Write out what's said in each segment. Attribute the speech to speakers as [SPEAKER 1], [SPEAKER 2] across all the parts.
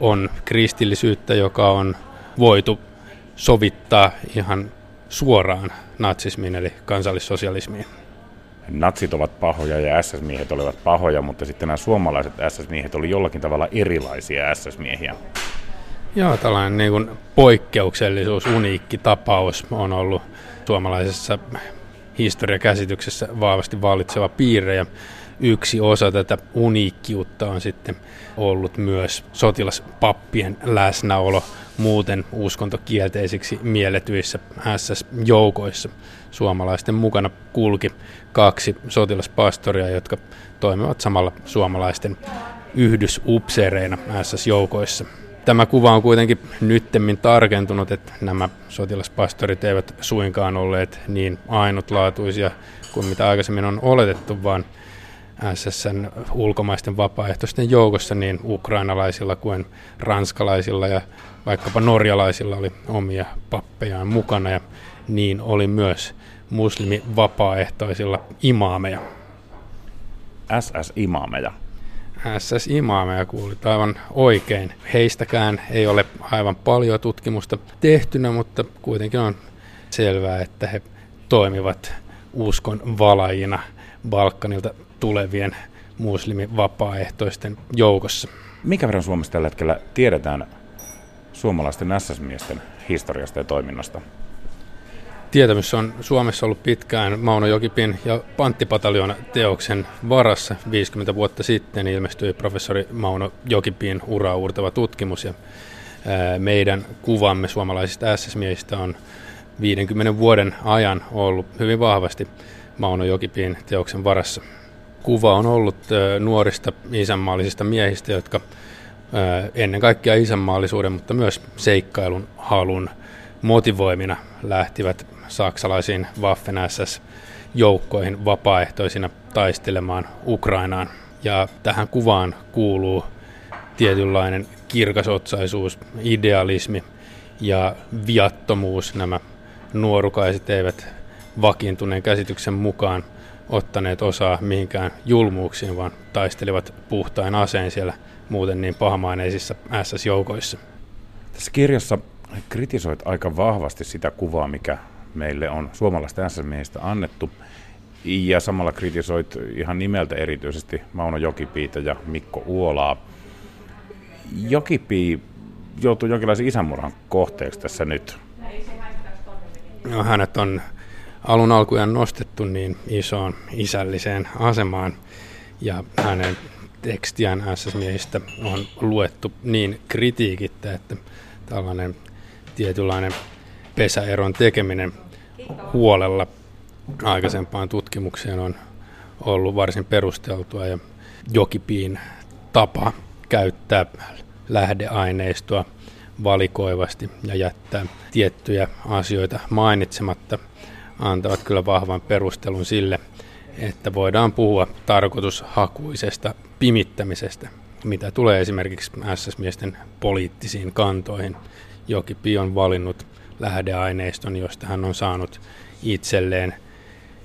[SPEAKER 1] on kristillisyyttä, joka on voitu sovittaa ihan suoraan natsismiin eli kansallissosialismiin.
[SPEAKER 2] Natsit ovat pahoja ja SS-miehet olivat pahoja, mutta sitten nämä suomalaiset SS-miehet olivat jollakin tavalla erilaisia SS-miehiä.
[SPEAKER 1] Joo, tällainen niin kuin poikkeuksellisuus, uniikki tapaus on ollut suomalaisessa historiakäsityksessä vahvasti vallitseva piirre. Ja yksi osa tätä uniikkiutta on sitten ollut myös sotilaspappien läsnäolo muuten uskontokielteisiksi mielletyissä SS-joukoissa. Suomalaisten mukana kulki kaksi sotilaspastoria, jotka toimivat samalla suomalaisten yhdysupseereina SS-joukoissa. Tämä kuva on kuitenkin nyttemmin tarkentunut, että nämä sotilaspastorit eivät suinkaan olleet niin ainutlaatuisia kuin mitä aikaisemmin on oletettu, vaan SSN ulkomaisten vapaaehtoisten joukossa niin ukrainalaisilla kuin ranskalaisilla ja vaikkapa norjalaisilla oli omia pappejaan mukana ja niin oli myös muslimi vapaaehtoisilla imaameja.
[SPEAKER 2] SS-imaameja.
[SPEAKER 1] SS-imaameja kuulit aivan oikein. Heistäkään ei ole aivan paljon tutkimusta tehtynä, mutta kuitenkin on selvää, että he toimivat uskon valajina Balkanilta tulevien muslimivapaaehtoisten joukossa.
[SPEAKER 2] Mikä verran Suomessa tällä hetkellä tiedetään suomalaisten SS-miesten historiasta ja toiminnasta?
[SPEAKER 1] Tietämys on Suomessa ollut pitkään Mauno Jokipin ja Panttipataljoona teoksen varassa. 50 vuotta sitten ilmestyi professori Mauno Jokipin uraa uurtava tutkimus ja meidän kuvamme suomalaisista SS-miehistä on 50 vuoden ajan ollut hyvin vahvasti Mauno Jokipin teoksen varassa. Kuva on ollut nuorista isänmaallisista miehistä, jotka ennen kaikkea isänmaallisuuden, mutta myös seikkailun halun motivoimina lähtivät saksalaisiin Waffen SS-joukkoihin vapaaehtoisina taistelemaan Ukrainaan. Ja tähän kuvaan kuuluu tietynlainen kirkasotsaisuus, idealismi ja viattomuus. Nämä nuorukaiset eivät vakiintuneen käsityksen mukaan ottaneet osaa mihinkään julmuuksiin, vaan taistelivat puhtain aseen siellä muuten niin pahamaineisissa SS-joukoissa.
[SPEAKER 2] Tässä kirjassa kritisoit aika vahvasti sitä kuvaa, mikä meille on suomalaista SS-miehistä annettu. Ja samalla kritisoit ihan nimeltä erityisesti Mauno Jokipiitä ja Mikko Uolaa. Jokipii joutuu jonkinlaisen isänmurhan kohteeksi tässä nyt.
[SPEAKER 1] No, hänet on alun alkujaan nostettu niin isoon isälliseen asemaan. Ja hänen tekstiään SS-miehistä on luettu niin kritiikittä, että tällainen tietynlainen pesäeron tekeminen huolella aikaisempaan tutkimukseen on ollut varsin perusteltua ja Jokipiin tapa käyttää lähdeaineistoa valikoivasti ja jättää tiettyjä asioita mainitsematta antavat kyllä vahvan perustelun sille, että voidaan puhua tarkoitushakuisesta pimittämisestä, mitä tulee esimerkiksi SS-miesten poliittisiin kantoihin. Jokipi on valinnut lähdeaineiston, josta hän on saanut itselleen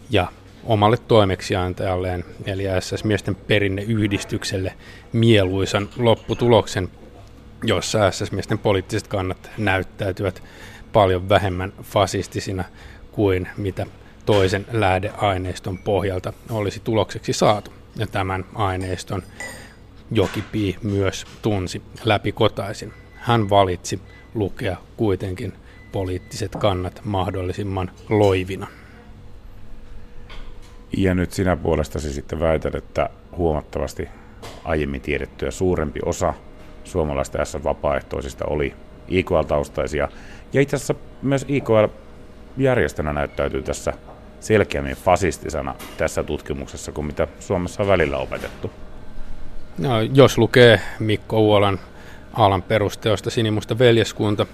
[SPEAKER 1] ja omalle toimeksiantajalleen, eli SS-miesten perinneyhdistykselle mieluisan lopputuloksen, jossa SS-miesten poliittiset kannat näyttäytyvät paljon vähemmän fasistisina kuin mitä toisen lähdeaineiston pohjalta olisi tulokseksi saatu. Ja tämän aineiston Jokipi myös tunsi läpikotaisin. Hän valitsi lukea kuitenkin poliittiset kannat mahdollisimman loivina.
[SPEAKER 2] Ja nyt sinä puolestasi sitten väität, että huomattavasti aiemmin tiedettyä suurempi osa suomalaista S-vapaaehtoisista oli IKL-taustaisia. Ja itse asiassa myös IKL järjestönä näyttäytyy tässä selkeämmin fasistisena tässä tutkimuksessa kuin mitä Suomessa on välillä opetettu.
[SPEAKER 1] No, jos lukee Mikko Uolan alan perusteosta Sinimusta veljeskunta,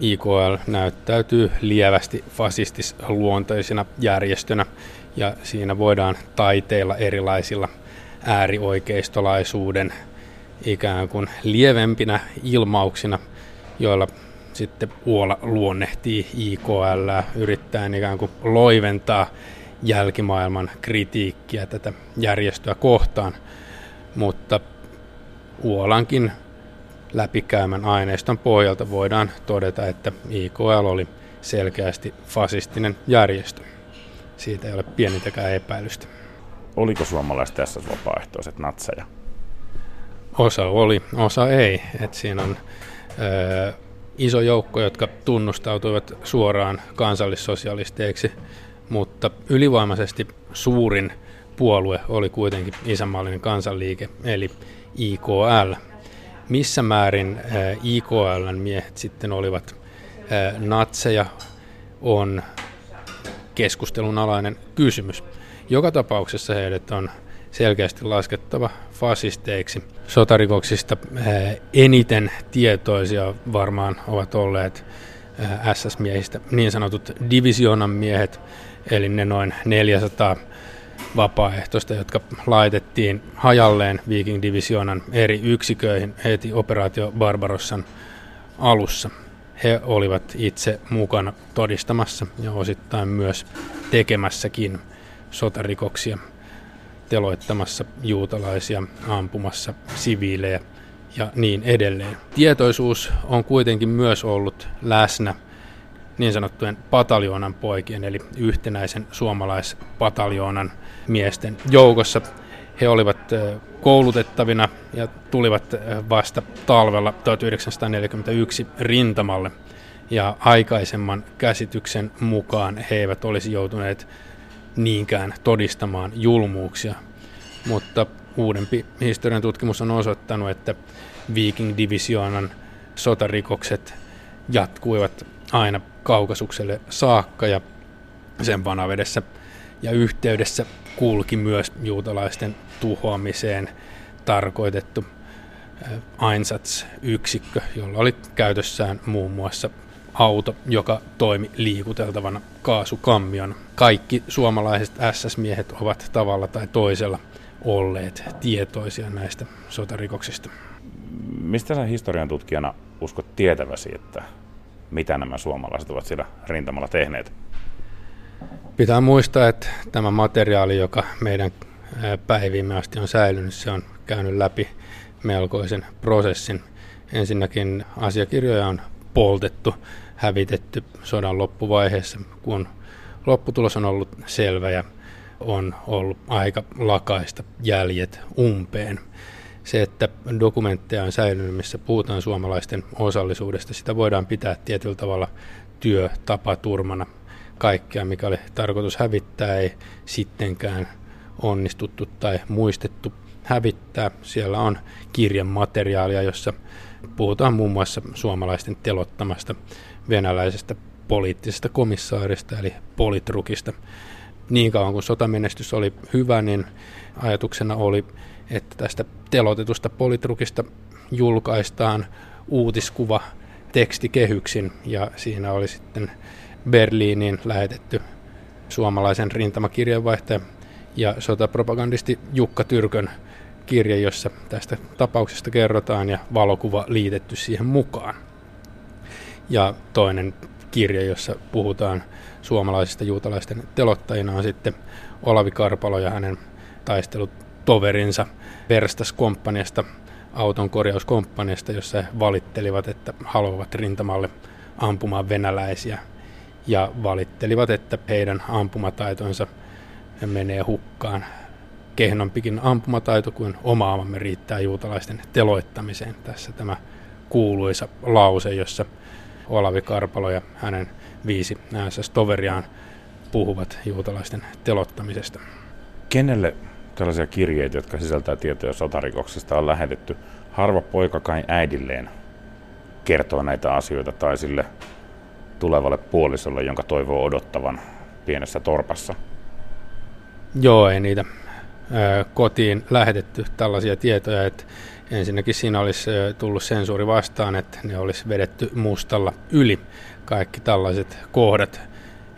[SPEAKER 1] IKL näyttäytyy lievästi fasistisluonteisena järjestönä ja siinä voidaan taiteilla erilaisilla äärioikeistolaisuuden ikään kuin lievempinä ilmauksina, joilla sitten Uola luonnehtii IKL, yrittää ikään kuin loiventaa jälkimaailman kritiikkiä tätä järjestöä kohtaan, mutta Uolankin läpikäymän aineiston pohjalta voidaan todeta, että IKL oli selkeästi fasistinen järjestö. Siitä ei ole pienintäkään epäilystä.
[SPEAKER 2] Oliko suomalaiset tässä vapaaehtoiset natseja?
[SPEAKER 1] Osa oli, osa ei. Et siinä on ö, iso joukko, jotka tunnustautuivat suoraan kansallissosialisteiksi, mutta ylivoimaisesti suurin puolue oli kuitenkin isänmaallinen kansanliike, eli IKL. Missä määrin IKLn miehet sitten olivat natseja, on keskustelun alainen kysymys. Joka tapauksessa heidät on selkeästi laskettava fasisteiksi. Sotarikoksista eniten tietoisia varmaan ovat olleet SS-miehistä niin sanotut divisioonan miehet, eli ne noin 400 vapaaehtoista, jotka laitettiin hajalleen Viking Divisionan eri yksiköihin heti operaatio Barbarossan alussa. He olivat itse mukana todistamassa ja osittain myös tekemässäkin sotarikoksia, teloittamassa juutalaisia, ampumassa siviilejä ja niin edelleen. Tietoisuus on kuitenkin myös ollut läsnä niin sanottujen pataljoonan poikien, eli yhtenäisen suomalaispataljoonan miesten joukossa. He olivat koulutettavina ja tulivat vasta talvella 1941 rintamalle. Ja aikaisemman käsityksen mukaan he eivät olisi joutuneet niinkään todistamaan julmuuksia. Mutta uudempi historian tutkimus on osoittanut, että Viking Divisionan sotarikokset jatkuivat aina kaukasukselle saakka ja sen vanavedessä ja yhteydessä kulki myös juutalaisten tuhoamiseen tarkoitettu Einsatz-yksikkö, jolla oli käytössään muun muassa auto, joka toimi liikuteltavana kaasukammion. Kaikki suomalaiset SS-miehet ovat tavalla tai toisella olleet tietoisia näistä sotarikoksista.
[SPEAKER 2] Mistä sä historian tutkijana uskot tietäväsi, että mitä nämä suomalaiset ovat siellä rintamalla tehneet?
[SPEAKER 1] Pitää muistaa, että tämä materiaali, joka meidän päiviimme asti on säilynyt, se on käynyt läpi melkoisen prosessin. Ensinnäkin asiakirjoja on poltettu, hävitetty sodan loppuvaiheessa, kun lopputulos on ollut selvä ja on ollut aika lakaista jäljet umpeen. Se, että dokumentteja on säilynyt, missä puhutaan suomalaisten osallisuudesta, sitä voidaan pitää tietyllä tavalla työtapaturmana kaikkea, mikä oli tarkoitus hävittää, ei sittenkään onnistuttu tai muistettu hävittää. Siellä on kirjan materiaalia, jossa puhutaan muun muassa suomalaisten telottamasta venäläisestä poliittisesta komissaarista eli politrukista. Niin kauan kuin sotamenestys oli hyvä, niin ajatuksena oli, että tästä telotetusta politrukista julkaistaan uutiskuva tekstikehyksin ja siinä oli sitten Berliiniin lähetetty suomalaisen rintamakirjeenvaihtaja ja sotapropagandisti Jukka Tyrkön kirje, jossa tästä tapauksesta kerrotaan ja valokuva liitetty siihen mukaan. Ja toinen kirja, jossa puhutaan suomalaisista juutalaisten telottajina, on sitten Olavi Karpalo ja hänen taistelutoverinsa Verstas-komppaniasta, auton korjauskomppaniasta, jossa he valittelivat, että haluavat rintamalle ampumaan venäläisiä ja valittelivat, että heidän ampumataitonsa menee hukkaan. Kehnompikin ampumataito kuin omaamamme riittää juutalaisten teloittamiseen. Tässä tämä kuuluisa lause, jossa Olavi Karpalo ja hänen viisi SS-toveriaan puhuvat juutalaisten telottamisesta.
[SPEAKER 2] Kenelle tällaisia kirjeitä, jotka sisältää tietoja sotarikoksista, on lähetetty? Harva poika kai äidilleen kertoo näitä asioita tai sille tulevalle puolisolle, jonka toivoo odottavan pienessä torpassa?
[SPEAKER 1] Joo, ei niitä kotiin lähetetty tällaisia tietoja, että ensinnäkin siinä olisi tullut sensuuri vastaan, että ne olisi vedetty mustalla yli kaikki tällaiset kohdat,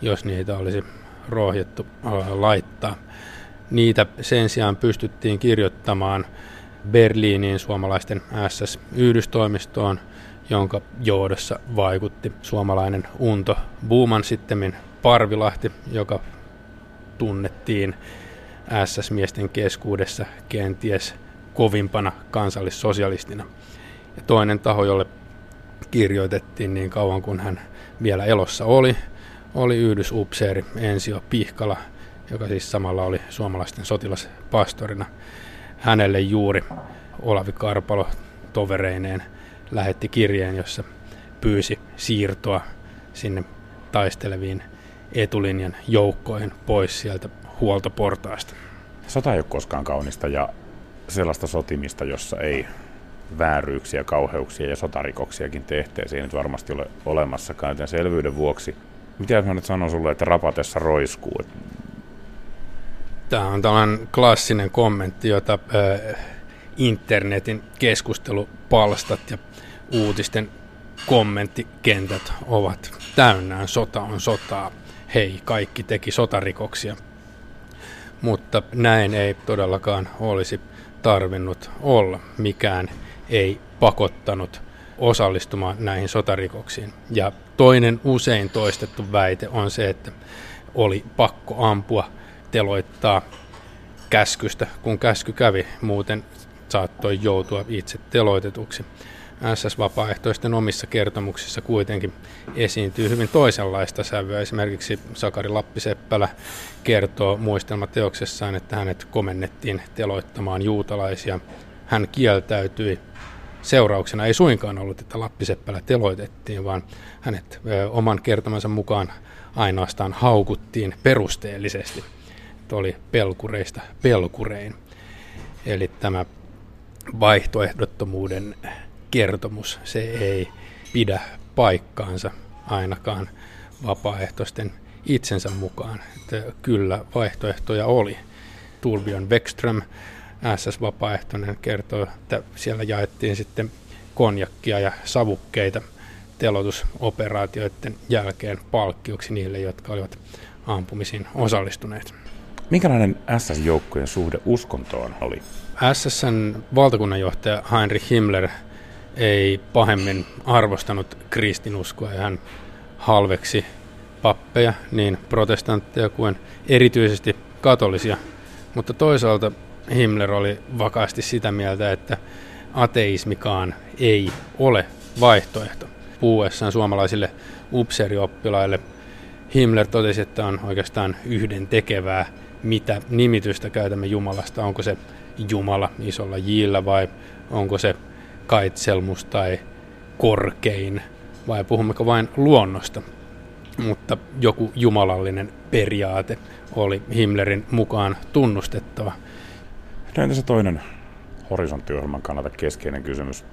[SPEAKER 1] jos niitä olisi rohjettu laittaa. Niitä sen sijaan pystyttiin kirjoittamaan Berliiniin suomalaisten SS-yhdystoimistoon – jonka johdossa vaikutti suomalainen Unto Buuman sitten Parvilahti, joka tunnettiin SS-miesten keskuudessa kenties kovimpana kansallissosialistina. Ja toinen taho, jolle kirjoitettiin niin kauan kuin hän vielä elossa oli, oli yhdysupseeri Ensio Pihkala, joka siis samalla oli suomalaisten sotilaspastorina. Hänelle juuri Olavi Karpalo tovereineen lähetti kirjeen, jossa pyysi siirtoa sinne taisteleviin etulinjan joukkoihin pois sieltä huoltoportaasta.
[SPEAKER 2] Sota ei ole koskaan kaunista ja sellaista sotimista, jossa ei vääryyksiä, kauheuksia ja sotarikoksiakin tehtäisiin ei nyt varmasti ole olemassakaan, joten selvyyden vuoksi. Mitä mä nyt sanon sulle, että rapatessa roiskuu?
[SPEAKER 1] Tämä on tällainen klassinen kommentti, jota internetin keskustelupalstat ja uutisten kommenttikentät ovat täynnään. Sota on sotaa. Hei, kaikki teki sotarikoksia. Mutta näin ei todellakaan olisi tarvinnut olla. Mikään ei pakottanut osallistumaan näihin sotarikoksiin. Ja toinen usein toistettu väite on se, että oli pakko ampua, teloittaa käskystä, kun käsky kävi, muuten saattoi joutua itse teloitetuksi. SS-vapaaehtoisten omissa kertomuksissa kuitenkin esiintyy hyvin toisenlaista sävyä. Esimerkiksi Sakari Lappiseppälä kertoo muistelmateoksessaan, että hänet komennettiin teloittamaan juutalaisia. Hän kieltäytyi seurauksena ei suinkaan ollut, että Lappiseppälä teloitettiin, vaan hänet oman kertomansa mukaan ainoastaan haukuttiin perusteellisesti. Että oli pelkureista pelkurein. Eli tämä vaihtoehdottomuuden kertomus, se ei pidä paikkaansa ainakaan vapaaehtoisten itsensä mukaan. Että kyllä vaihtoehtoja oli. Turbjörn Beckström, SS-vapaaehtoinen, kertoo, että siellä jaettiin sitten konjakkia ja savukkeita telotusoperaatioiden jälkeen palkkioksi niille, jotka olivat ampumisiin osallistuneet.
[SPEAKER 2] Minkälainen SS-joukkojen suhde uskontoon oli?
[SPEAKER 1] SSn valtakunnanjohtaja Heinrich Himmler ei pahemmin arvostanut kristinuskoa ja hän halveksi pappeja, niin protestantteja kuin erityisesti katolisia. Mutta toisaalta Himmler oli vakaasti sitä mieltä, että ateismikaan ei ole vaihtoehto. Puhuessaan suomalaisille upseerioppilaille Himmler totesi, että on oikeastaan yhden tekevää, mitä nimitystä käytämme Jumalasta. Onko se Jumala isolla jillä vai onko se kaitselmus tai korkein vai puhummeko vain luonnosta. Mutta joku jumalallinen periaate oli Himmlerin mukaan tunnustettava.
[SPEAKER 2] No entä se toinen horisonttiohjelman kannalta keskeinen kysymys?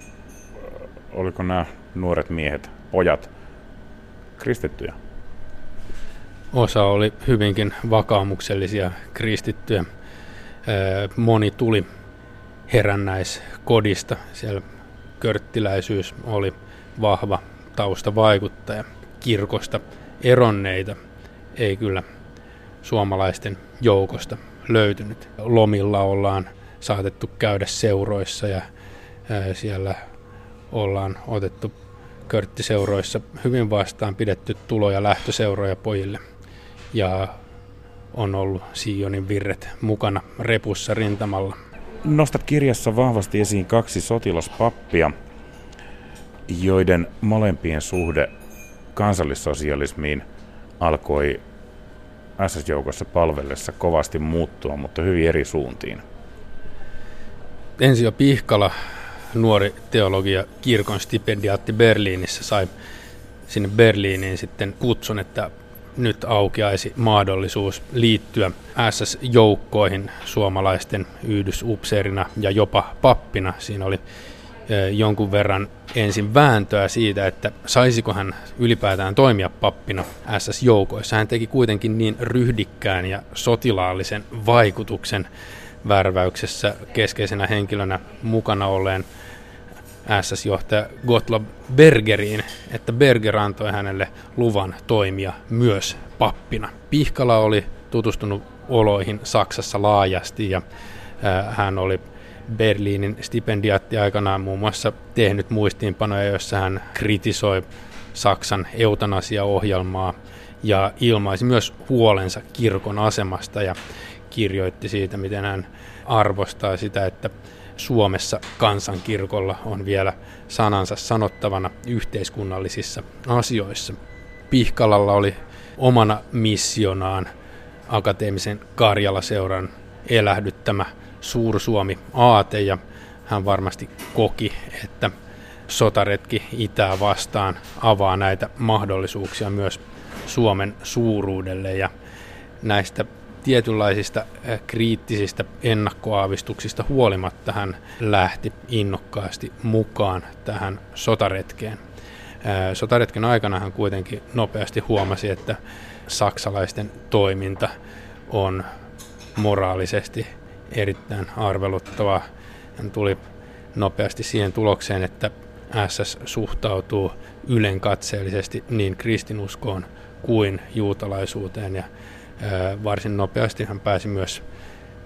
[SPEAKER 2] Oliko nämä nuoret miehet, pojat, kristittyjä?
[SPEAKER 1] Osa oli hyvinkin vakaumuksellisia kristittyjä. Moni tuli herännäiskodista. Siellä körttiläisyys oli vahva taustavaikuttaja. Kirkosta eronneita ei kyllä suomalaisten joukosta löytynyt. Lomilla ollaan saatettu käydä seuroissa ja siellä ollaan otettu körttiseuroissa hyvin vastaan pidetty tulo- ja lähtöseuroja pojille. Ja on ollut Sionin virret mukana repussa rintamalla.
[SPEAKER 2] Nostat kirjassa vahvasti esiin kaksi sotilaspappia, joiden molempien suhde kansallissosialismiin alkoi SS-joukossa palvellessa kovasti muuttua, mutta hyvin eri suuntiin.
[SPEAKER 1] Ensio Pihkala, nuori teologia kirkon stipendiaatti Berliinissä, sai sinne Berliiniin sitten kutsun, että nyt aukeaisi mahdollisuus liittyä SS-joukkoihin suomalaisten yhdysupseerina ja jopa pappina. Siinä oli jonkun verran ensin vääntöä siitä, että saisiko hän ylipäätään toimia pappina SS-joukoissa. Hän teki kuitenkin niin ryhdikkään ja sotilaallisen vaikutuksen värväyksessä keskeisenä henkilönä mukana olleen SS-johtaja Gottlob Bergeriin, että Berger antoi hänelle luvan toimia myös pappina. Pihkala oli tutustunut oloihin Saksassa laajasti ja hän oli Berliinin stipendiaatti aikanaan muun muassa tehnyt muistiinpanoja, joissa hän kritisoi Saksan eutanasiaohjelmaa ja ilmaisi myös huolensa kirkon asemasta ja kirjoitti siitä, miten hän arvostaa sitä, että Suomessa kansankirkolla on vielä sanansa sanottavana yhteiskunnallisissa asioissa. Pihkalalla oli omana missionaan akateemisen Karjala-seuran elähdyttämä Suursuomi-aate ja hän varmasti koki, että sotaretki itää vastaan avaa näitä mahdollisuuksia myös Suomen suuruudelle ja näistä tietynlaisista äh, kriittisistä ennakkoaavistuksista huolimatta hän lähti innokkaasti mukaan tähän sotaretkeen. Äh, sotaretken aikana hän kuitenkin nopeasti huomasi, että saksalaisten toiminta on moraalisesti erittäin arveluttavaa. Hän tuli nopeasti siihen tulokseen, että SS suhtautuu ylenkatseellisesti niin kristinuskoon kuin juutalaisuuteen ja varsin nopeasti hän pääsi myös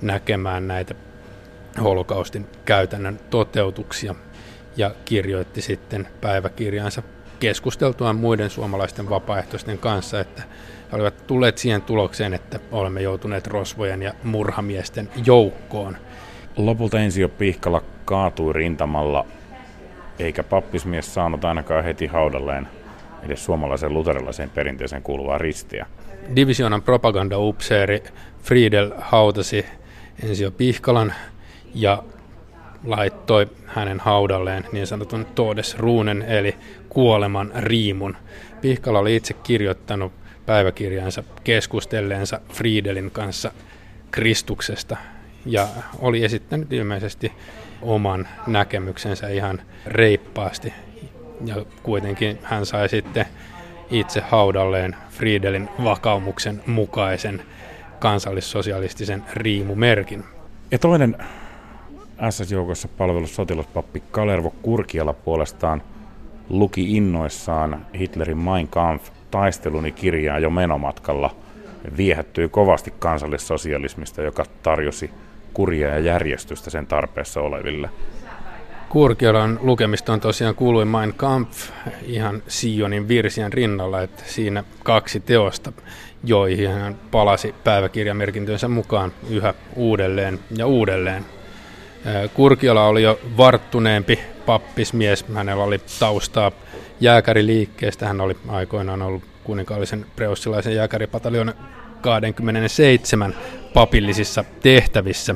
[SPEAKER 1] näkemään näitä holokaustin käytännön toteutuksia ja kirjoitti sitten päiväkirjansa keskusteltuaan muiden suomalaisten vapaaehtoisten kanssa, että he olivat tulleet siihen tulokseen, että olemme joutuneet rosvojen ja murhamiesten joukkoon.
[SPEAKER 2] Lopulta jo Pihkala kaatui rintamalla, eikä pappismies saanut ainakaan heti haudalleen edes suomalaisen luterilaiseen perinteeseen kuuluvaa ristiä.
[SPEAKER 1] Divisioonan propagandaupseeri Friedel hautasi Ensio Pihkalan ja laittoi hänen haudalleen niin sanotun Todes Ruunen eli kuoleman riimun. Pihkala oli itse kirjoittanut päiväkirjansa keskustelleensa Friedelin kanssa Kristuksesta ja oli esittänyt ilmeisesti oman näkemyksensä ihan reippaasti ja kuitenkin hän sai sitten itse haudalleen Friedelin vakaumuksen mukaisen kansallissosialistisen riimumerkin.
[SPEAKER 2] Ja toinen SS-joukossa palvelus sotilaspappi Kalervo Kurkiala puolestaan luki innoissaan Hitlerin Mein Kampf taisteluni kirjaa jo menomatkalla viehättyi kovasti kansallissosialismista, joka tarjosi kurjaa ja järjestystä sen tarpeessa oleville.
[SPEAKER 1] Kurkiolan lukemista on tosiaan kuului Mein Kampf ihan Sionin virsien rinnalla, että siinä kaksi teosta, joihin hän palasi päiväkirjamerkintönsä mukaan yhä uudelleen ja uudelleen. Kurkiola oli jo varttuneempi pappismies, hänellä oli taustaa jääkäriliikkeestä, hän oli aikoinaan ollut kuninkaallisen preussilaisen jääkäripataljon 27 papillisissa tehtävissä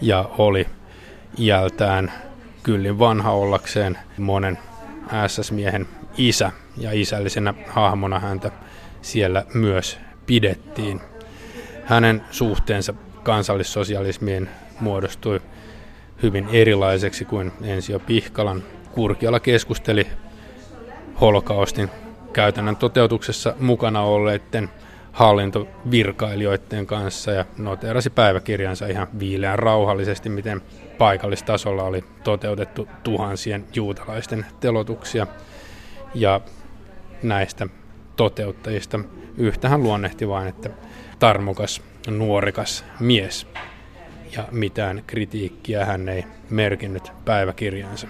[SPEAKER 1] ja oli iältään kyllin vanha ollakseen monen SS-miehen isä ja isällisenä hahmona häntä siellä myös pidettiin. Hänen suhteensa kansallissosialismiin muodostui hyvin erilaiseksi kuin Ensio Pihkalan. Kurkiala keskusteli holokaustin käytännön toteutuksessa mukana olleiden hallintovirkailijoiden kanssa ja noteerasi päiväkirjansa ihan viileän rauhallisesti, miten paikallistasolla oli toteutettu tuhansien juutalaisten telotuksia. Ja näistä toteuttajista yhtähän luonnehti vain, että tarmokas, nuorikas mies. Ja mitään kritiikkiä hän ei merkinnyt päiväkirjaansa.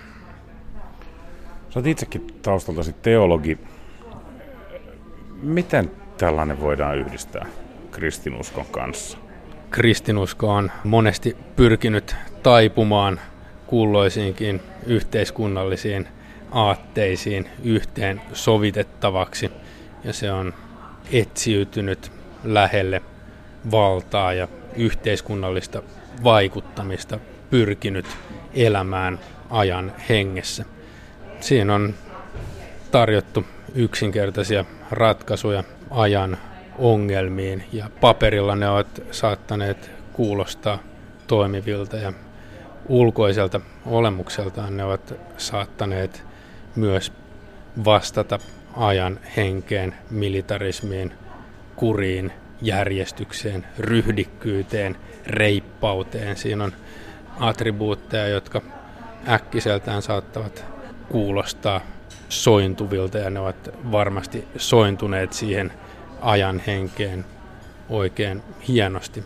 [SPEAKER 2] Sä oot itsekin taustaltasi teologi. Miten tällainen voidaan yhdistää kristinuskon kanssa?
[SPEAKER 1] Kristinusko on monesti pyrkinyt taipumaan kulloisiinkin yhteiskunnallisiin aatteisiin yhteen sovitettavaksi ja se on etsiytynyt lähelle valtaa ja yhteiskunnallista vaikuttamista pyrkinyt elämään ajan hengessä. Siinä on tarjottu yksinkertaisia ratkaisuja ajan ongelmiin ja paperilla ne ovat saattaneet kuulostaa toimivilta ja ulkoiselta olemukseltaan ne ovat saattaneet myös vastata ajan henkeen, militarismiin, kuriin, järjestykseen, ryhdikkyyteen, reippauteen. Siinä on attribuutteja, jotka äkkiseltään saattavat kuulostaa sointuvilta ja ne ovat varmasti sointuneet siihen ajan henkeen oikein hienosti.